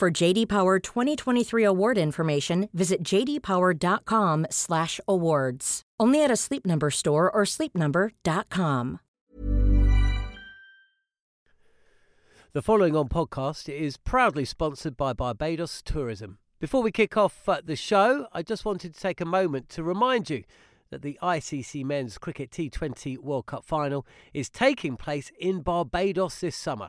For JD Power 2023 award information, visit jdpower.com/awards. Only at a Sleep Number store or sleepnumber.com. The following on podcast is proudly sponsored by Barbados Tourism. Before we kick off uh, the show, I just wanted to take a moment to remind you that the ICC Men's Cricket T20 World Cup final is taking place in Barbados this summer.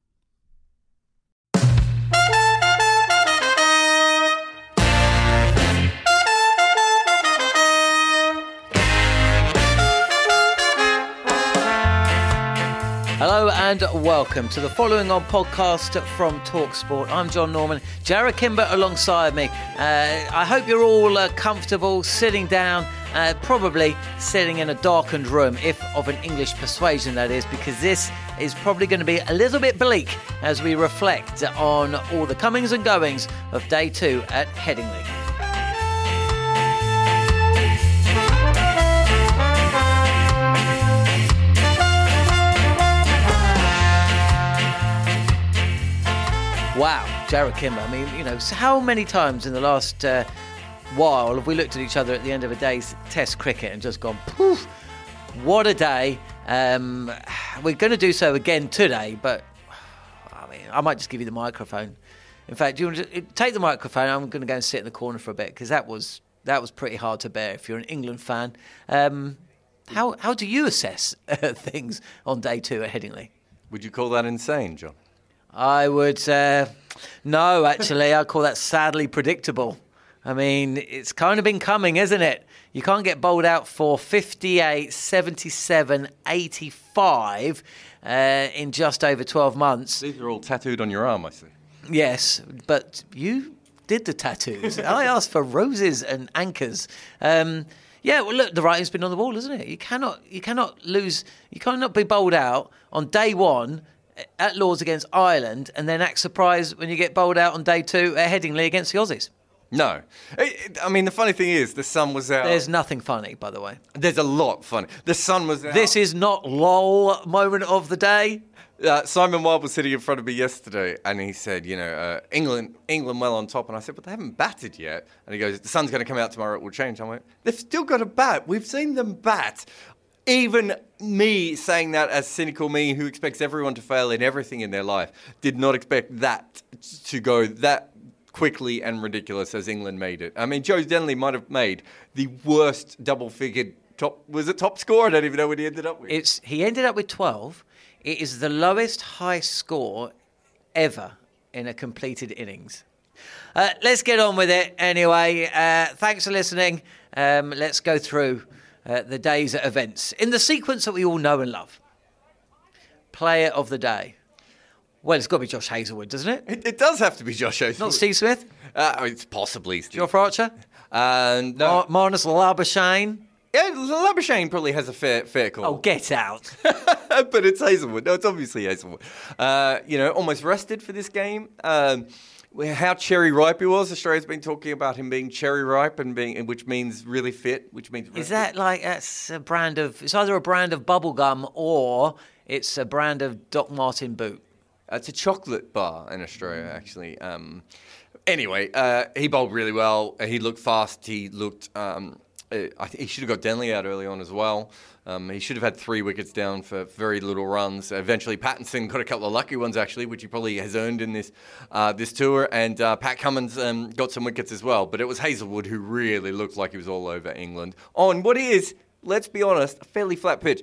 Hello and welcome to the following on podcast from Talksport. I'm John Norman, Jarrod Kimber alongside me. Uh, I hope you're all uh, comfortable sitting down, uh, probably sitting in a darkened room, if of an English persuasion, that is, because this is probably going to be a little bit bleak as we reflect on all the comings and goings of day two at Headingley. Wow, Jarrod Kimber. I mean, you know, how many times in the last uh, while have we looked at each other at the end of a day's Test cricket and just gone, poof, what a day. Um, we're going to do so again today, but I mean, I might just give you the microphone. In fact, do you want to take the microphone? I'm going to go and sit in the corner for a bit because that was that was pretty hard to bear if you're an England fan. Um, how how do you assess uh, things on day two at Headingley? Would you call that insane, John? I would uh, no, actually, I call that sadly predictable. I mean, it's kind of been coming, isn't it? You can't get bowled out for 58, 77, 85 uh, in just over 12 months. These are all tattooed on your arm, I see. Yes, but you did the tattoos. I asked for roses and anchors. Um, yeah, well, look, the writing's been on the wall, isn't it? You cannot, you cannot lose, you cannot be bowled out on day one at Lords against Ireland and then act surprised when you get bowled out on day two at Headingley against the Aussies. No. It, I mean, the funny thing is, the sun was out. There's nothing funny, by the way. There's a lot funny. The sun was out. This is not lol moment of the day. Uh, Simon Wilde was sitting in front of me yesterday, and he said, "You know, uh, England, England well on top." And I said, "But they haven't batted yet." And he goes, "The sun's going to come out tomorrow; it will change." I went, "They've still got a bat. We've seen them bat even me saying that as cynical me who expects everyone to fail in everything in their life did not expect that to go that quickly and ridiculous as England made it. I mean, Joe Denley might have made the worst double-figured top was it top score? I don't even know what he ended up with. It's he ended up with 12. It is the lowest high score ever in a completed innings. Uh, let's get on with it anyway. Uh, thanks for listening. Um, let's go through uh, the day's at events in the sequence that we all know and love. Player of the day. Well, it's got to be Josh Hazlewood, doesn't it? It, it does have to be Josh Hazlewood. Not Steve Smith? Uh, it's possibly Steve. Geoff Archer? Uh, no. Mar- Marnus Labuschagne? Yeah, Labuschagne probably has a fair fair call. Oh, get out. but it's Hazlewood. No, it's obviously Hazlewood. Uh, you know, almost rested for this game. Um, how cherry ripe he was. Australia's been talking about him being cherry ripe and being, which means really fit, which means. Is that like that's a brand of? It's either a brand of bubblegum or it's a brand of Doc Martin boot. It's a chocolate bar in Australia, actually. Um, anyway, uh, he bowled really well. He looked fast. He looked. Um, uh, I think he should have got Denley out early on as well. Um, he should have had three wickets down for very little runs. Eventually, Pattinson got a couple of lucky ones actually, which he probably has earned in this uh, this tour. And uh, Pat Cummins um, got some wickets as well. But it was Hazlewood who really looked like he was all over England on what is, let's be honest, a fairly flat pitch.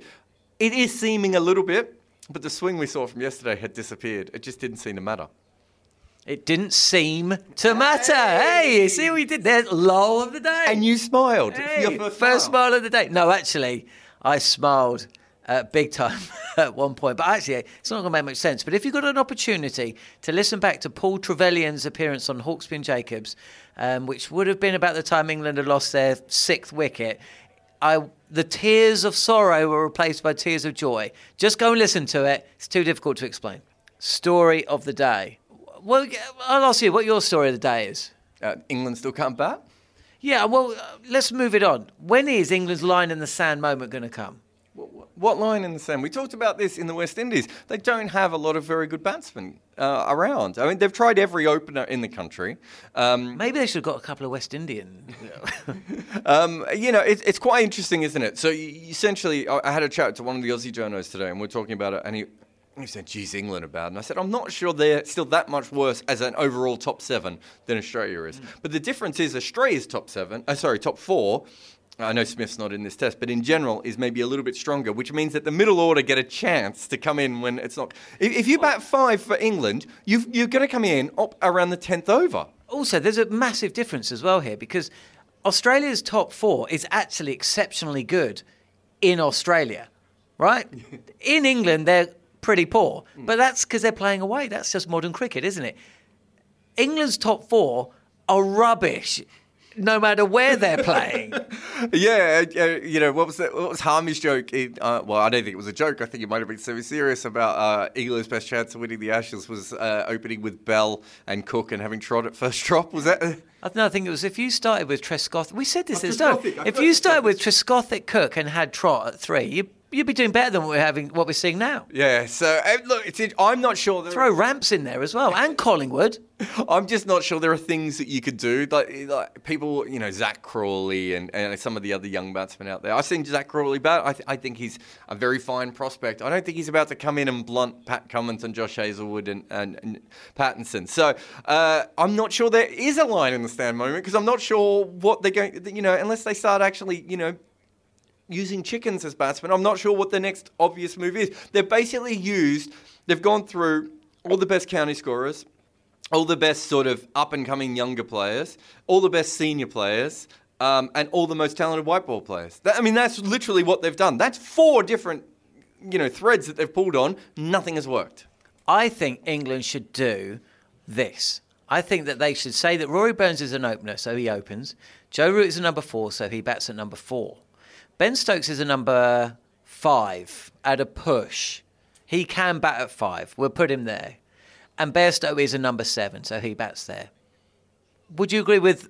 It is seeming a little bit, but the swing we saw from yesterday had disappeared. It just didn't seem to matter. It didn't seem to matter. Hey, you see what we did there? Lull of the day. And you smiled. Hey, your first, first smile. smile of the day. No, actually, I smiled uh, big time at one point. But actually, it's not going to make much sense. But if you've got an opportunity to listen back to Paul Trevelyan's appearance on Hawksbee and Jacobs, um, which would have been about the time England had lost their sixth wicket, I, the tears of sorrow were replaced by tears of joy. Just go and listen to it. It's too difficult to explain. Story of the day. Well, I'll ask you what your story of the day is. Uh, England still can't bat? Yeah, well, uh, let's move it on. When is England's line in the sand moment going to come? What line in the sand? We talked about this in the West Indies. They don't have a lot of very good batsmen uh, around. I mean, they've tried every opener in the country. Um, Maybe they should have got a couple of West Indian. um, you know, it, it's quite interesting, isn't it? So, you, essentially, I, I had a chat to one of the Aussie journalists today, and we are talking about it, and he, he said, geez, England are bad. And I said, I'm not sure they're still that much worse as an overall top seven than Australia is. But the difference is Australia's top seven, uh, sorry, top four. I know Smith's not in this test, but in general is maybe a little bit stronger, which means that the middle order get a chance to come in when it's not. If, if you bat five for England, you've, you're going to come in up around the 10th over. also, there's a massive difference as well here because Australia's top four is actually exceptionally good in Australia, right? in England, they're pretty poor, but that's because they're playing away. That's just modern cricket, isn't it? England's top four are rubbish. No matter where they're playing, Yeah, uh, uh, you know what was that? What was Harmy's joke? In, uh, well, I don't think it was a joke. I think it might have been semi serious about uh, England's best chance of winning the Ashes was uh, opening with Bell and Cook and having Trot at first drop. Was that? I don't I think it was if you started with Trescott. We said this Oh, at. Trescothick, I If you started with Trescothick Cook and had Trot at three, you, you'd be doing better than what we're having, what we're seeing now. Yeah. So uh, look, it's, it, I'm not sure. There Throw ramps in there as well, and Collingwood. I'm just not sure there are things that you could do. Like, like people, you know, Zak Crawley and, and some of the other young batsmen out there. I've seen Zak Crawley bat. I, th- I think he's a very fine prospect. I don't think he's about to come in and blunt Pat Cummins and Josh Hazlewood and, and, and Pattinson. So uh, I'm not sure there is a line in the stand moment because I'm not sure what they're going. You know, unless they start actually, you know, using chickens as batsmen. I'm not sure what the next obvious move is. They've basically used, they've gone through all the best county scorers, all the best sort of up and coming younger players, all the best senior players, um, and all the most talented white ball players. That, I mean, that's literally what they've done. That's four different, you know, threads that they've pulled on. Nothing has worked. I think England should do this. I think that they should say that Rory Burns is an opener, so he opens. Joe Root is a number four, so he bats at number four. Ben Stokes is a number five at a push. He can bat at five. We'll put him there. And Bairstow is a number seven, so he bats there. Would you agree with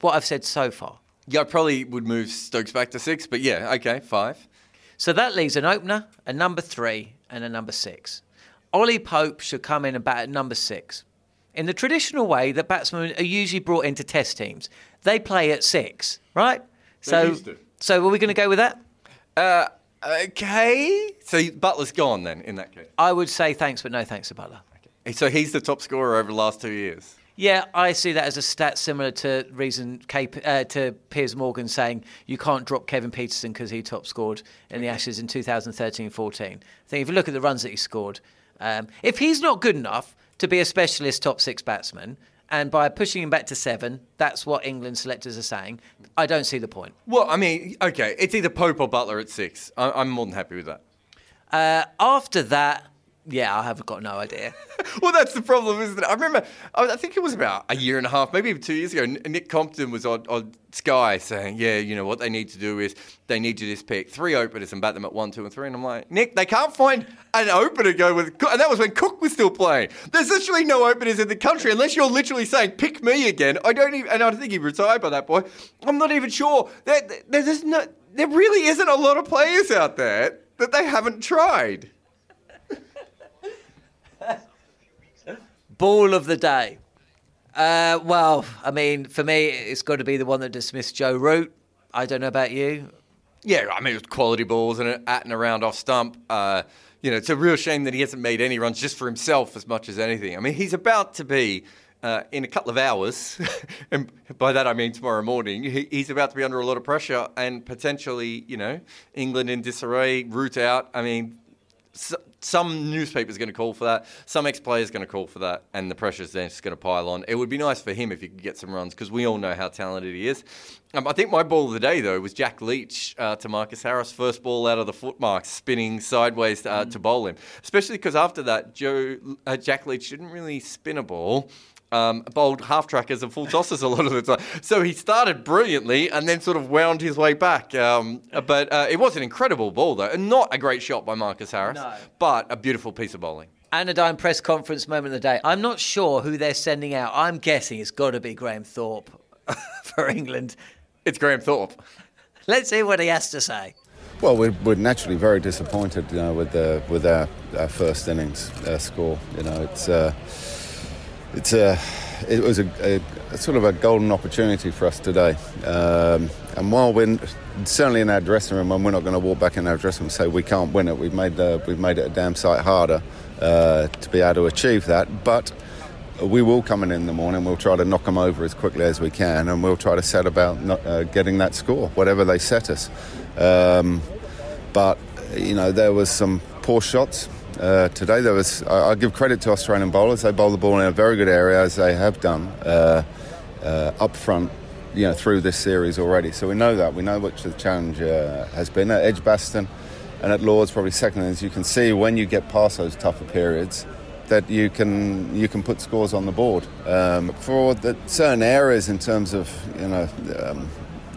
what I've said so far? Yeah, I probably would move Stokes back to six, but yeah, okay, five. So that leaves an opener, a number three, and a number six. Ollie Pope should come in and bat at number six. In the traditional way that batsmen are usually brought into test teams, they play at six, right? So, used to. So are we going to go with that? Uh, okay. So Buttler's gone then, in that case. I would say thanks, but no thanks to Buttler. Okay. So he's the top scorer over the last two years. Yeah, I see that as a stat similar to reason K, uh, to Piers Morgan saying you can't drop Kevin Pietersen because he top scored in the Ashes in 2013-14. I think if you look at the runs that he scored, um, if he's not good enough to be a specialist top six batsman, and by pushing him back to seven, that's what England selectors are saying. I don't see the point. Well, I mean, okay, it's either Pope or Buttler at six. I- I'm more than happy with that. Uh, after that, yeah, I have got no idea. well, that's the problem, isn't it? I remember, I think it was about a year and a half, maybe even two years ago, Nick Compton was on, on Sky saying, yeah, you know, what they need to do is they need to just pick three openers and bat them at one, two, and three. And I'm like, Nick, they can't find an opener go with. And that was when Cook was still playing. There's literally no openers in the country unless you're literally saying, pick me again. I don't even, and I think he retired by that point. I'm not even sure. There, there's no, there really isn't a lot of players out there that they haven't tried. Ball of the day. Uh, well, I mean, for me, it's got to be the one that dismissed Joe Root. I don't know about you. Yeah, I mean, it was quality balls and at and around off stump. Uh, you know, it's a real shame that he hasn't made any runs just for himself as much as anything. I mean, he's about to be. Uh, in a couple of hours, and by that I mean tomorrow morning, he, he's about to be under a lot of pressure and potentially, you know, England in disarray, root out. I mean, some newspaper's going to call for that. Some ex-player's going to call for that, and the pressure's then just going to pile on. It would be nice for him if he could get some runs because we all know how talented he is. Um, I think my ball of the day though was Jack Leach uh, to Marcus Harris, first ball out of the footmark, spinning sideways uh, mm. to bowl him. Especially because after that, Joe uh, Jack Leach didn't really spin a ball um, bowled half trackers and full tosses a lot of the time. So he started brilliantly and then sort of wound his way back. Um, but uh, it was an incredible ball, though, and not a great shot by Marcus Harris, no. but a beautiful piece of bowling. Anodyne press conference moment of the day. I'm not sure who they're sending out. I'm guessing it's got to be Graham Thorpe for England. It's Graham Thorpe. Let's hear what he has to say. Well, we're, we're naturally very disappointed, you know, with the with our, our first innings uh, score. You know, it's. Uh, it's a it was a, a, sort of a golden opportunity for us today. Um, and while we're certainly in our dressing room, and we're not going to walk back in our dressing room and say we can't win it, we've made uh, we've made it a damn sight harder uh, to be able to achieve that. But we will come in in the morning. We'll try to knock them over as quickly as we can, and we'll try to set about not, uh, getting that score, whatever they set us. Um, but you know, there was some poor shots. Uh, today there was, I, I, give credit to Australian bowlers. They bowl the ball in a very good area, as they have done uh, uh, up front, you know, through this series already. So we know that. We know which the challenge uh, has been at Edgbaston and at Lords, probably second. As you can see, when you get past those tougher periods, that you can you can put scores on the board um, for the certain areas in terms of you know. Um,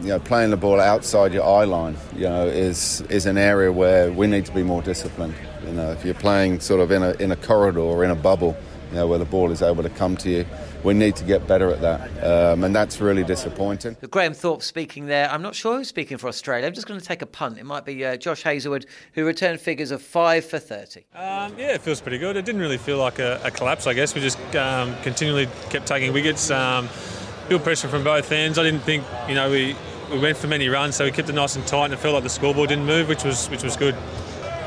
you know, playing the ball outside your eye line, you know, is is an area where we need to be more disciplined. You know, if you're playing sort of in a in a corridor or in a bubble, you know, where the ball is able to come to you, we need to get better at that, um, and that's really disappointing. Graham Thorpe speaking there. I'm not sure who's speaking for Australia. I'm just going to take a punt. It might be uh, Josh Hazlewood, who returned figures of five for 30. Um, yeah, it feels pretty good. It didn't really feel like a, a collapse. I guess we just um, continually kept taking wickets. Um, good pressure from both ends. I didn't think, you know, we we went for many runs, so we kept it nice and tight, and it felt like the scoreboard didn't move, which was which was good.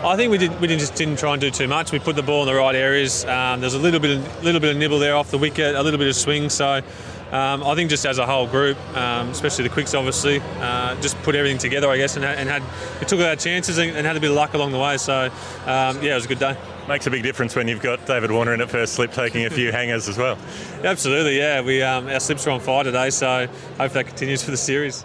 I think we did. We didn't just didn't try and do too much. We put the ball in the right areas. Um, there's a little bit, of, little bit of nibble there off the wicket, a little bit of swing. So um, I think just as a whole group, um, especially the quicks, obviously, uh, just put everything together, I guess, and, and had we took our chances and, and, had a bit of luck along the way. So um, yeah, it was a good day. Makes a big difference when you've got David Warner in at first slip taking a few hangers as well. Absolutely, yeah. We um, our slips are on fire today, so hope that continues for the series.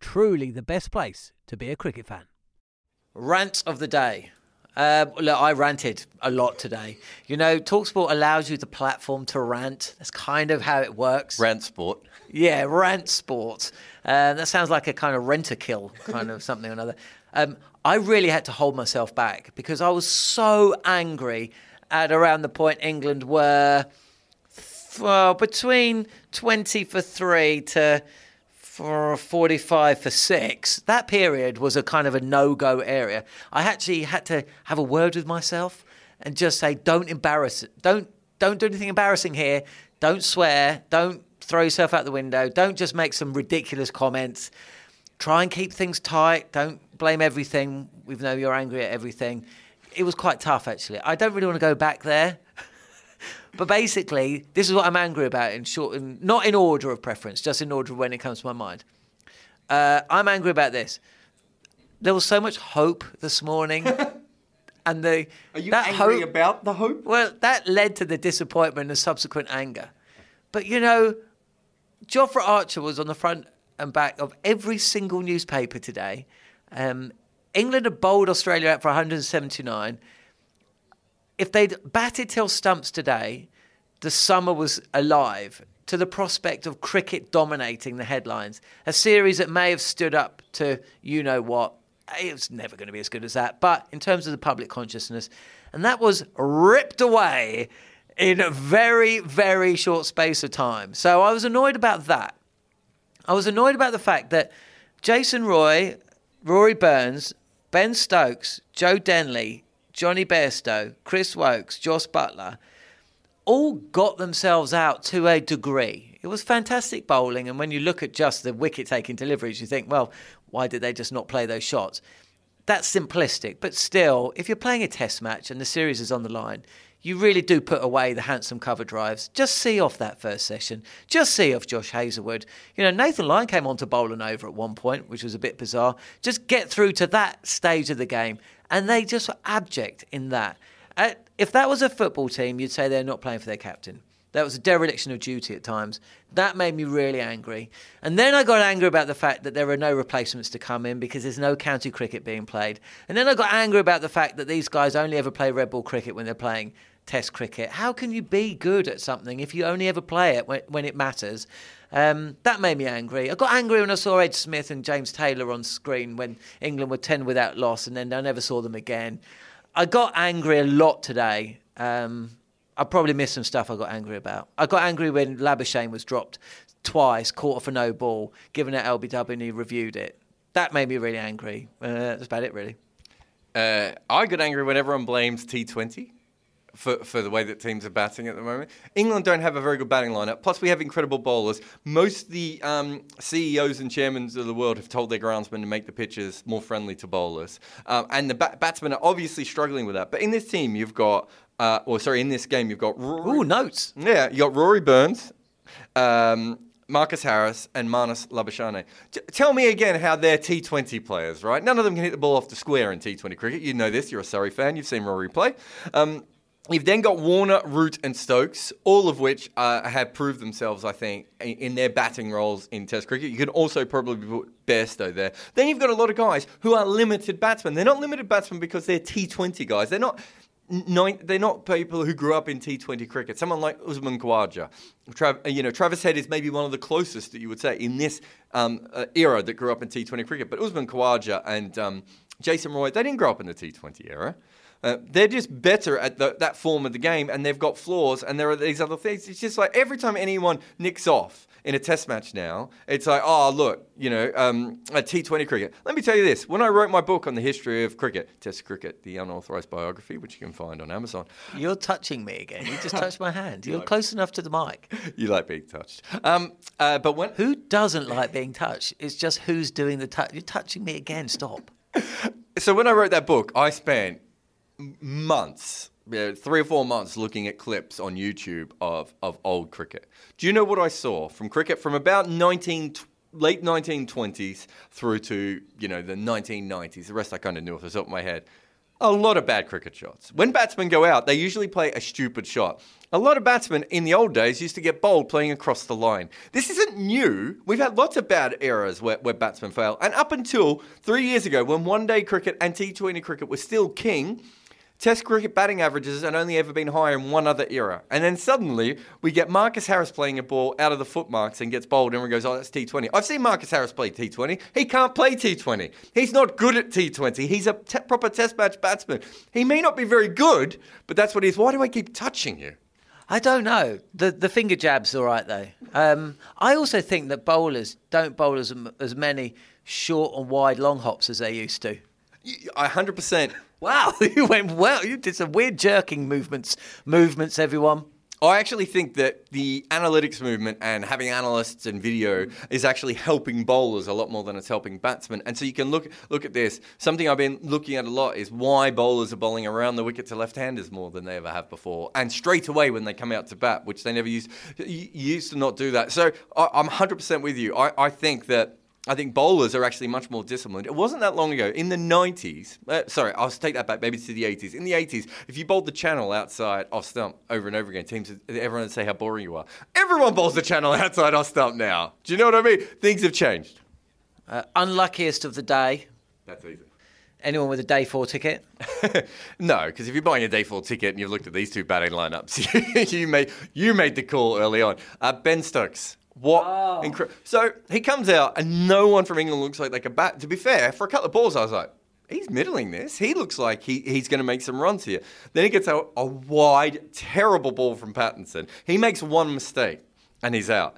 Truly the best place to be a cricket fan. Rant of the day. Uh, look, I ranted a lot today. You know, Talksport allows you the platform to rant. That's kind of how it works. Rant sport. Yeah, rant sport. Uh, that sounds like a kind of rent a kill, kind of something or another. Um, I really had to hold myself back because I was so angry at around the point England were well, between 20 for three to for 45 for six. That period was a kind of a no go area. I actually had to have a word with myself and just say, don't embarrass. Don't, don't do anything embarrassing here. Don't swear. Don't throw yourself out the window. Don't just make some ridiculous comments. Try and keep things tight. Don't blame everything. We know you're angry at everything. It was quite tough, actually. I don't really want to go back there. But basically, this is what I'm angry about in short, in, not in order of preference, just in order of when it comes to my mind. Uh, I'm angry about this. There was so much hope this morning. and the Are you that angry hope, about the hope? well, that led to the disappointment and subsequent anger. But you know, Jofra Archer was on the front and back of every single newspaper today. Um, England had bowled Australia out for 179. If they'd batted till stumps today, the summer was alive to the prospect of cricket dominating the headlines. A series that may have stood up to you know what. It was never going to be as good as that. But in terms of the public consciousness, and that was ripped away in a very, very short space of time. So I was annoyed about that. I was annoyed about the fact that Jason Roy, Rory Burns, Ben Stokes, Joe Denley, Johnny Bairstow, Chris Woakes, Jos Buttler all got themselves out to a degree. It was fantastic bowling, and when you look at just the wicket taking deliveries, you think, well, why did they just not play those shots? That's simplistic, but still, if you're playing a test match and the series is on the line, you really do put away the handsome cover drives. Just see off that first session. Just see off Josh Hazlewood. You know, Nathan Lyon came on to bowling over at one point, which was a bit bizarre. Just get through to that stage of the game. And they just were abject in that. Uh, if that was a football team, you'd say they're not playing for their captain. That was a dereliction of duty at times. That made me really angry. And then I got angry about the fact that there are no replacements to come in because there's no county cricket being played. And then I got angry about the fact that these guys only ever play red ball cricket when they're playing test cricket. How can you be good at something if you only ever play it when, when it matters? Um, that made me angry. I got angry when I saw Ed Smith and James Taylor on screen when England were 10 without loss and then I never saw them again. I got angry a lot today. Um, I probably missed some stuff I got angry about. I got angry when Labuschagne was dropped twice, quarter for no ball, given at LBW and he reviewed it. That made me really angry. Uh, that's about it, really. Uh, I get angry when everyone blames T20 for, for the way that teams are batting at the moment. England don't have a very good batting lineup. Plus, we have incredible bowlers. Most of the um, CEOs and chairmen of the world have told their groundsmen to make the pitches more friendly to bowlers. Um, and the bat- batsmen are obviously struggling with that. But in this team, you've got, uh, or sorry, in this game, you've got. Rory, Ooh, notes. Yeah, you got Rory Burns. Um, Marcus Harris and Marnus Labuschagne. T- tell me again how they're T20 players, right? None of them can hit the ball off the square in T20 cricket. You know this. You're a Surrey fan. You've seen Rory play. Um, You've then got Warner, Root, and Stokes, all of which uh, have proved themselves, I think, in, in, their batting roles in Test cricket. You can also probably put Bairstow there. Then you've got a lot of guys who are limited batsmen. They're not limited batsmen because they're T20 guys. They're not. Nine, they're not people who grew up in T20 cricket. Someone like Usman Khawaja, Trav, you know, Travis Head is maybe one of the closest that you would say in this um, uh, era that grew up in T20 cricket. But Usman Khawaja and um, Jason Roy, they didn't grow up in the T20 era. Uh, they're just better at the, that form of the game, and they've got flaws, and there are these other things. It's just like every time anyone nicks off in a test match now, it's like, oh, look, you know, um, a T20 cricket. Let me tell you this. When I wrote my book on the history of cricket, Test Cricket, the unauthorized biography, which you can find on Amazon. You're touching me again. You just touched my hand. You're close enough to the mic. You like being touched. Um, uh, but when. Who doesn't like being touched? It's just who's doing the touch. You're touching me again. Stop. so when I wrote that book, I spent months, three or four months, looking at clips on YouTube of, of old cricket. Do you know what I saw from cricket from about 19, late 1920s through to you know the 1990s. The rest I kind of knew off the top of my head. A lot of bad cricket shots. When batsmen go out, they usually play a stupid shot. A lot of batsmen in the old days used to get bowled playing across the line. This isn't new. We've had lots of bad eras where, where batsmen fail. And up until three years ago, when one day cricket and T20 cricket was still king, Test cricket batting averages had only ever been higher in one other era. And then suddenly we get Marcus Harris playing a ball out of the footmarks and gets bowled, and everyone goes, Oh, that's T20. I've seen Marcus Harris play T20. He can't play T20. He's not good at T20. He's a te- proper test match batsman. He may not be very good, but that's what he is. Why do I keep touching you? I don't know. The the finger jab's all right though. Um, I also think that bowlers don't bowl as, as many short and wide long hops as they used to. I 100%. Wow, you went well. You did some weird jerking movements. Movements, everyone. I actually think that the analytics movement and having analysts and video is actually helping bowlers a lot more than it's helping batsmen. And so you can look look at this. Something I've been looking at a lot is why bowlers are bowling around the wicket to left-handers more than they ever have before, and straight away when they come out to bat, which they never used used to not do that. So I, am 100% with you. I, I think that I think bowlers are actually much more disciplined. It wasn't that long ago, in the 90s, uh, sorry, I'll take that back, maybe to the 80s. In the 80s, if you bowled the channel outside off stump over and over again, teams, everyone would say how boring you are. Everyone bowls the channel outside off stump now. Do you know what I mean? Things have changed. Uh, unluckiest of the day. That's easy. Anyone with a day four ticket? no, because if you're buying a day four ticket and you've looked at these two batting lineups, you made you made the call early on. Uh, ben Stokes, what? Oh. Incre- so he comes out, and no one from England looks like they can bat. To be fair, for a couple of balls, I was like, he's middling this. He looks like he, he's going to make some runs here. Then he gets a, a wide, terrible ball from Pattinson. He makes one mistake, and he's out.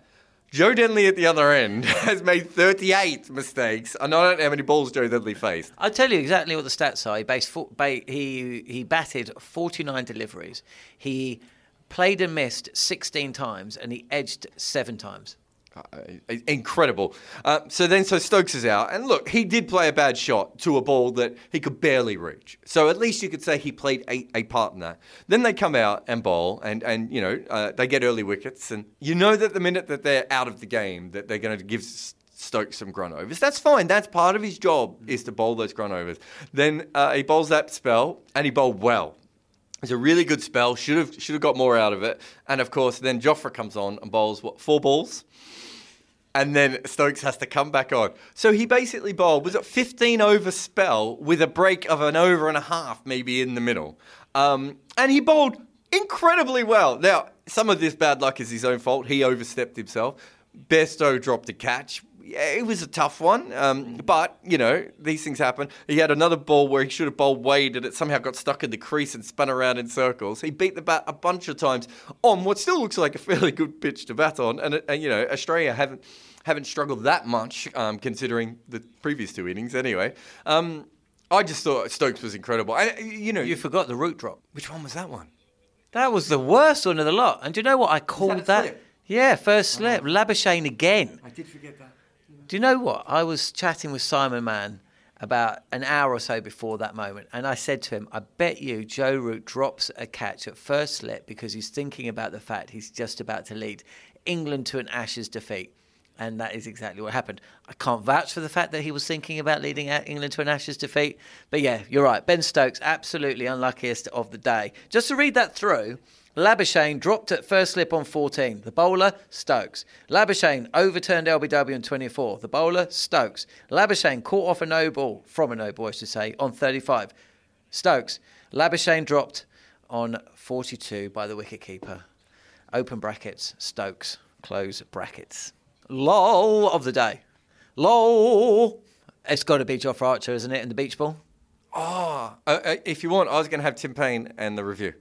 Joe Denley at the other end has made 38 mistakes. I don't know how many balls Joe Denley faced. I'll tell you exactly what the stats are. He, based, he, he batted 49 deliveries. He played and missed 16 times, and he edged seven times. Uh, incredible. Uh, so then, so Stokes is out, and look, he did play a bad shot to a ball that he could barely reach. So at least you could say he played a, a part in that. Then they come out and bowl, and and you know uh, they get early wickets, and you know that the minute that they're out of the game, that they're going to give Stokes some grunt overs. That's fine. That's part of his job is to bowl those grunt overs. Then uh, he bowls that spell, and he bowled well. It's a really good spell. Should have should have got more out of it. And of course, then Jofra comes on and bowls what four balls, and then Stokes has to come back on. So he basically bowled was it 15 over spell with a break of an over and a half maybe in the middle, um, and he bowled incredibly well. Now some of this bad luck is his own fault. He overstepped himself. Besto dropped a catch, it was a tough one, um, but you know these things happen. He had another ball where he should have bowled Wade, and it somehow got stuck in the crease and spun around in circles. He beat the bat a bunch of times on what still looks like a fairly good pitch to bat on, and, and you know Australia haven't haven't struggled that much um, considering the previous two innings. Anyway, um, I just thought Stokes was incredible. And you know, you forgot the root drop. Which one was that one? That was the worst one of the lot. And do you know what I called that? that? Yeah, first slip. Oh. Labuschagne again. I did forget that. Do you know what? I was chatting with Simon Mann about an hour or so before that moment, and I said to him, I bet you Joe Root drops a catch at first slip because he's thinking about the fact he's just about to lead England to an Ashes defeat. And that is exactly what happened. I can't vouch for the fact that he was thinking about leading England to an Ashes defeat. But yeah, you're right. Ben Stokes, absolutely unluckiest of the day. Just to read that through, Labuschagne dropped at first slip on 14. The bowler, Stokes. Labuschagne overturned LBW on 24. The bowler, Stokes. Labuschagne caught off a no ball, from a no ball, I should say, on 35. Stokes. Labuschagne dropped on 42 by the wicketkeeper. Open brackets, Stokes. Close brackets. Lol of the day. Lol. It's got to be Geoff Archer, isn't it, in the beach ball? Oh, uh, if you want, I was going to have Tim Paine and the review.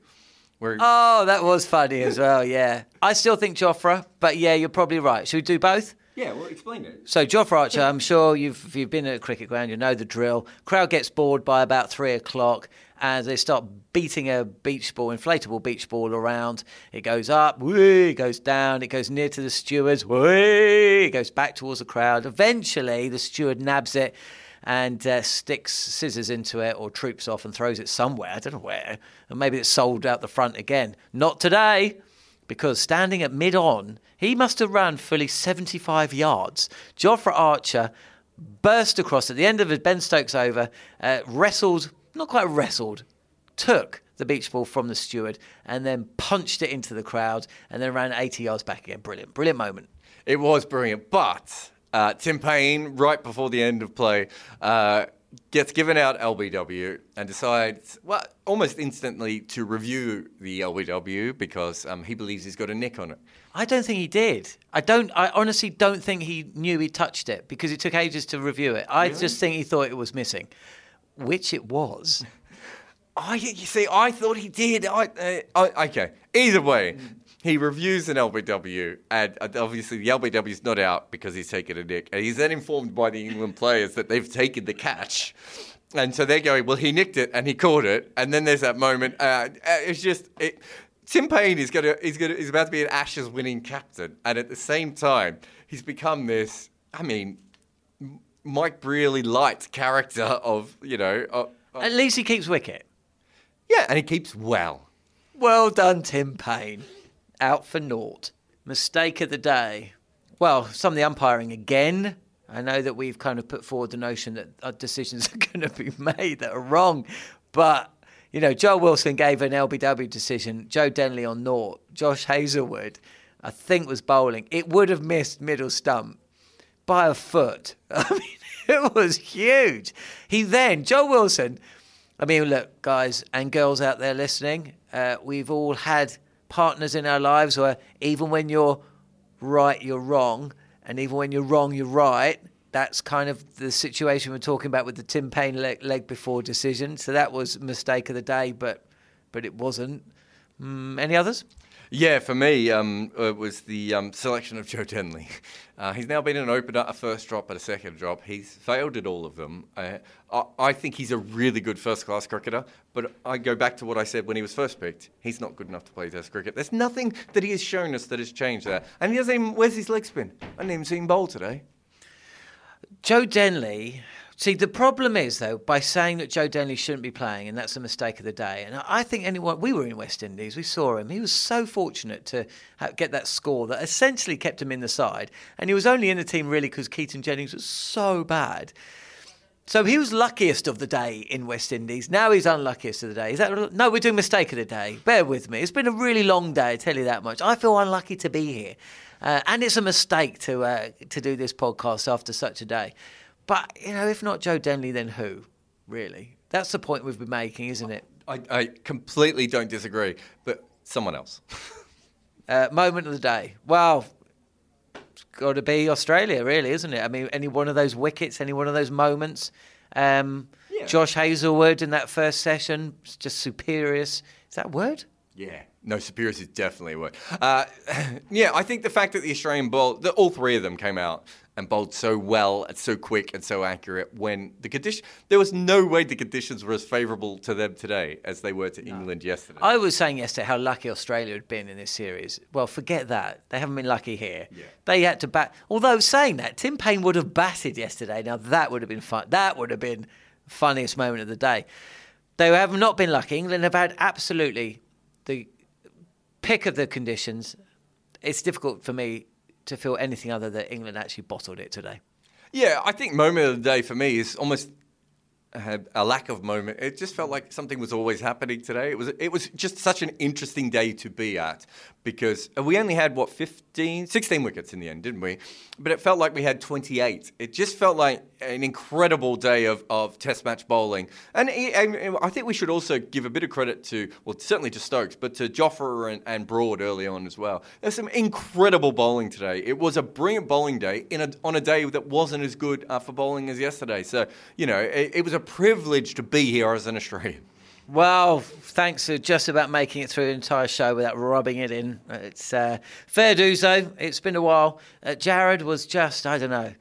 Where... Oh, that was funny as well. Yeah, I still think Jofra, but yeah, you're probably right. Should we do both? Yeah, well, explain it. So, Jofra Archer, I'm sure you've if you've been at a cricket ground, you know the drill. Crowd gets bored by about three o'clock, and they start beating a beach ball, inflatable beach ball around. It goes up, whee, it goes down, it goes near to the stewards, whee, it goes back towards the crowd. Eventually, the steward nabs it and uh, sticks scissors into it or troops off and throws it somewhere. I don't know where. And maybe it's sold out the front again. Not today because standing at mid on, he must have run fully 75 yards. Jofra Archer burst across at the end of his Ben Stokes over, uh, wrestled, not quite wrestled, took the beach ball from the steward and then punched it into the crowd and then ran 80 yards back again. Brilliant, brilliant moment. It was brilliant, but uh, Tim Paine, right before the end of play, uh, gets given out LBW and decides, well, almost instantly to review the LBW because um, he believes he's got a nick on it. I don't think he did. I don't. I honestly don't think he knew he touched it because it took ages to review it. I just think he thought it was missing, which it was. I, you see, I thought he did. I, uh, I, okay. Either way, he reviews an LBW, and obviously the LBW is not out because he's taken a nick. And he's then informed by the England players that they've taken the catch. And so they're going, well, he nicked it and he caught it. And then there's that moment. Uh, uh, it's just. It, Tim Paine is gonna, he's gonna, he's about to be an Ashes winning captain, and at the same time, he's become this. I mean, Mike Brearley light character of you know. Uh, At least he keeps wicket. yeah, and he keeps well. Well done, Tim Paine. Out for naught. Mistake of the day. Well, some of the umpiring again. I know that we've kind of put forward the notion that decisions are going to be made that are wrong, but you know, Joe Wilson gave an LBW decision. Joe Denley on naught. Josh Hazlewood, I think, was bowling. It would have missed middle stump by a foot. I mean, it was huge. He then, Joe Wilson, I mean, look, guys and girls out there listening, uh, we've all had partners in our lives where even when you're right, you're wrong, and even when you're wrong, you're right. That's kind of the situation we're talking about with the Tim Paine leg, leg before decision. So that was mistake of the day, but but it wasn't. Mm, any others? Yeah, for me, um, it was the um, selection of Joe Denley. Uh, he's now been an opener, a first drop, and a second drop. He's failed at all of them. Uh, I, I think he's a really good first class cricketer, but I go back to what I said when he was first picked. He's not good enough to play Test cricket. There's nothing that he has shown us that has changed that. And he doesn't even, where's his leg spin? I didn't even see him bowl today. Joe Denley. See, the problem is though, by saying that Joe Denley shouldn't be playing, and that's a mistake of the day. And I think anyone, we were in West Indies, we saw him. He was so fortunate to get that score that essentially kept him in the side. And he was only in the team really because Keaton Jennings was so bad. So he was luckiest of the day in West Indies. Now he's unluckiest of the day. Is that no? We're doing mistake of the day. Bear with me. It's been a really long day. I tell you that much. I feel unlucky to be here, uh, and it's a mistake to uh, to do this podcast after such a day. But you know, if not Joe Denley, then who? Really, that's the point we've been making, isn't it? I, I completely don't disagree, but someone else. Uh, moment of the day. Well, it's got to be Australia, really, isn't it? I mean, any one of those wickets, any one of those moments. Um, Josh Hazlewood in that first session, just superior. Is that a word? Yeah. No, superior is definitely a word. Uh, yeah, I think the fact that the Australian ball, that all three of them came out and bowled so well and so quick and so accurate when the condition, there was no way the conditions were as favourable to them today as they were to England yesterday. I was saying yesterday how lucky Australia had been in this series. Well, forget that. They haven't been lucky here. They had to bat. Although saying that, Tim Paine would have batted yesterday. Now that would have been fun. That would have been funniest moment of the day. They have not been lucky. England have had absolutely the pick of the conditions. It's difficult for me to feel anything other than England actually bottled it today. Yeah, I think moment of the day for me is almost a, a lack of moment. It just felt like something was always happening today. It was it was just such an interesting day to be at because we only had what 15 16 wickets in the end, didn't we? But it felt like we had 28. It just felt like an incredible day of, of test match bowling. And, and I think we should also give a bit of credit to well certainly to Stokes, but to Jofra and, and Broad early on as well. There's some incredible bowling today. It was a brilliant bowling day in a, on a day that wasn't as good uh, for bowling as yesterday. So, you know, it, it was a privilege to be here as an Australian. Well, thanks for just about making it through the entire show without rubbing it in. It's uh, fair dues, though. It's been a while. Uh, Jarrod was just, I don't know.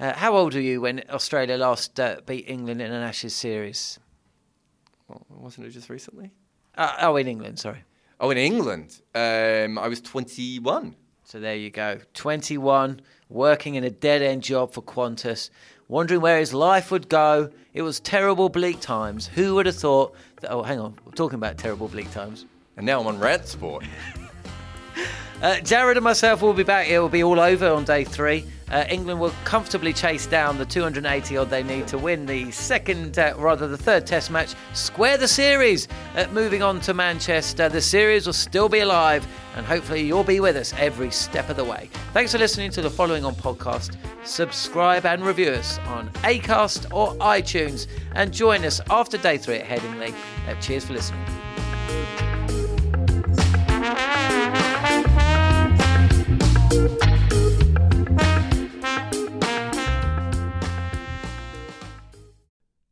Uh, how old were you when Australia last uh, beat England in an Ashes series? Well, wasn't it just recently? Uh, oh, in England, sorry. Oh, in England. Um, I was 21. So there you go. 21, working in a dead end job for Qantas, wondering where his life would go. It was terrible, bleak times. Who would have thought that? Oh, hang on. We're talking about terrible, bleak times. And now I'm on Rant Sport. Uh, Jarrod and myself will be back. It will be all over on day three. Uh, England will comfortably chase down the 280 odd they need to win the second, uh, rather the third Test match, square the series. Uh, moving on to Manchester, the series will still be alive, and hopefully you'll be with us every step of the way. Thanks for listening to the following on podcast. Subscribe and review us on Acast or iTunes, and join us after day three at Headingley. Uh, cheers for listening.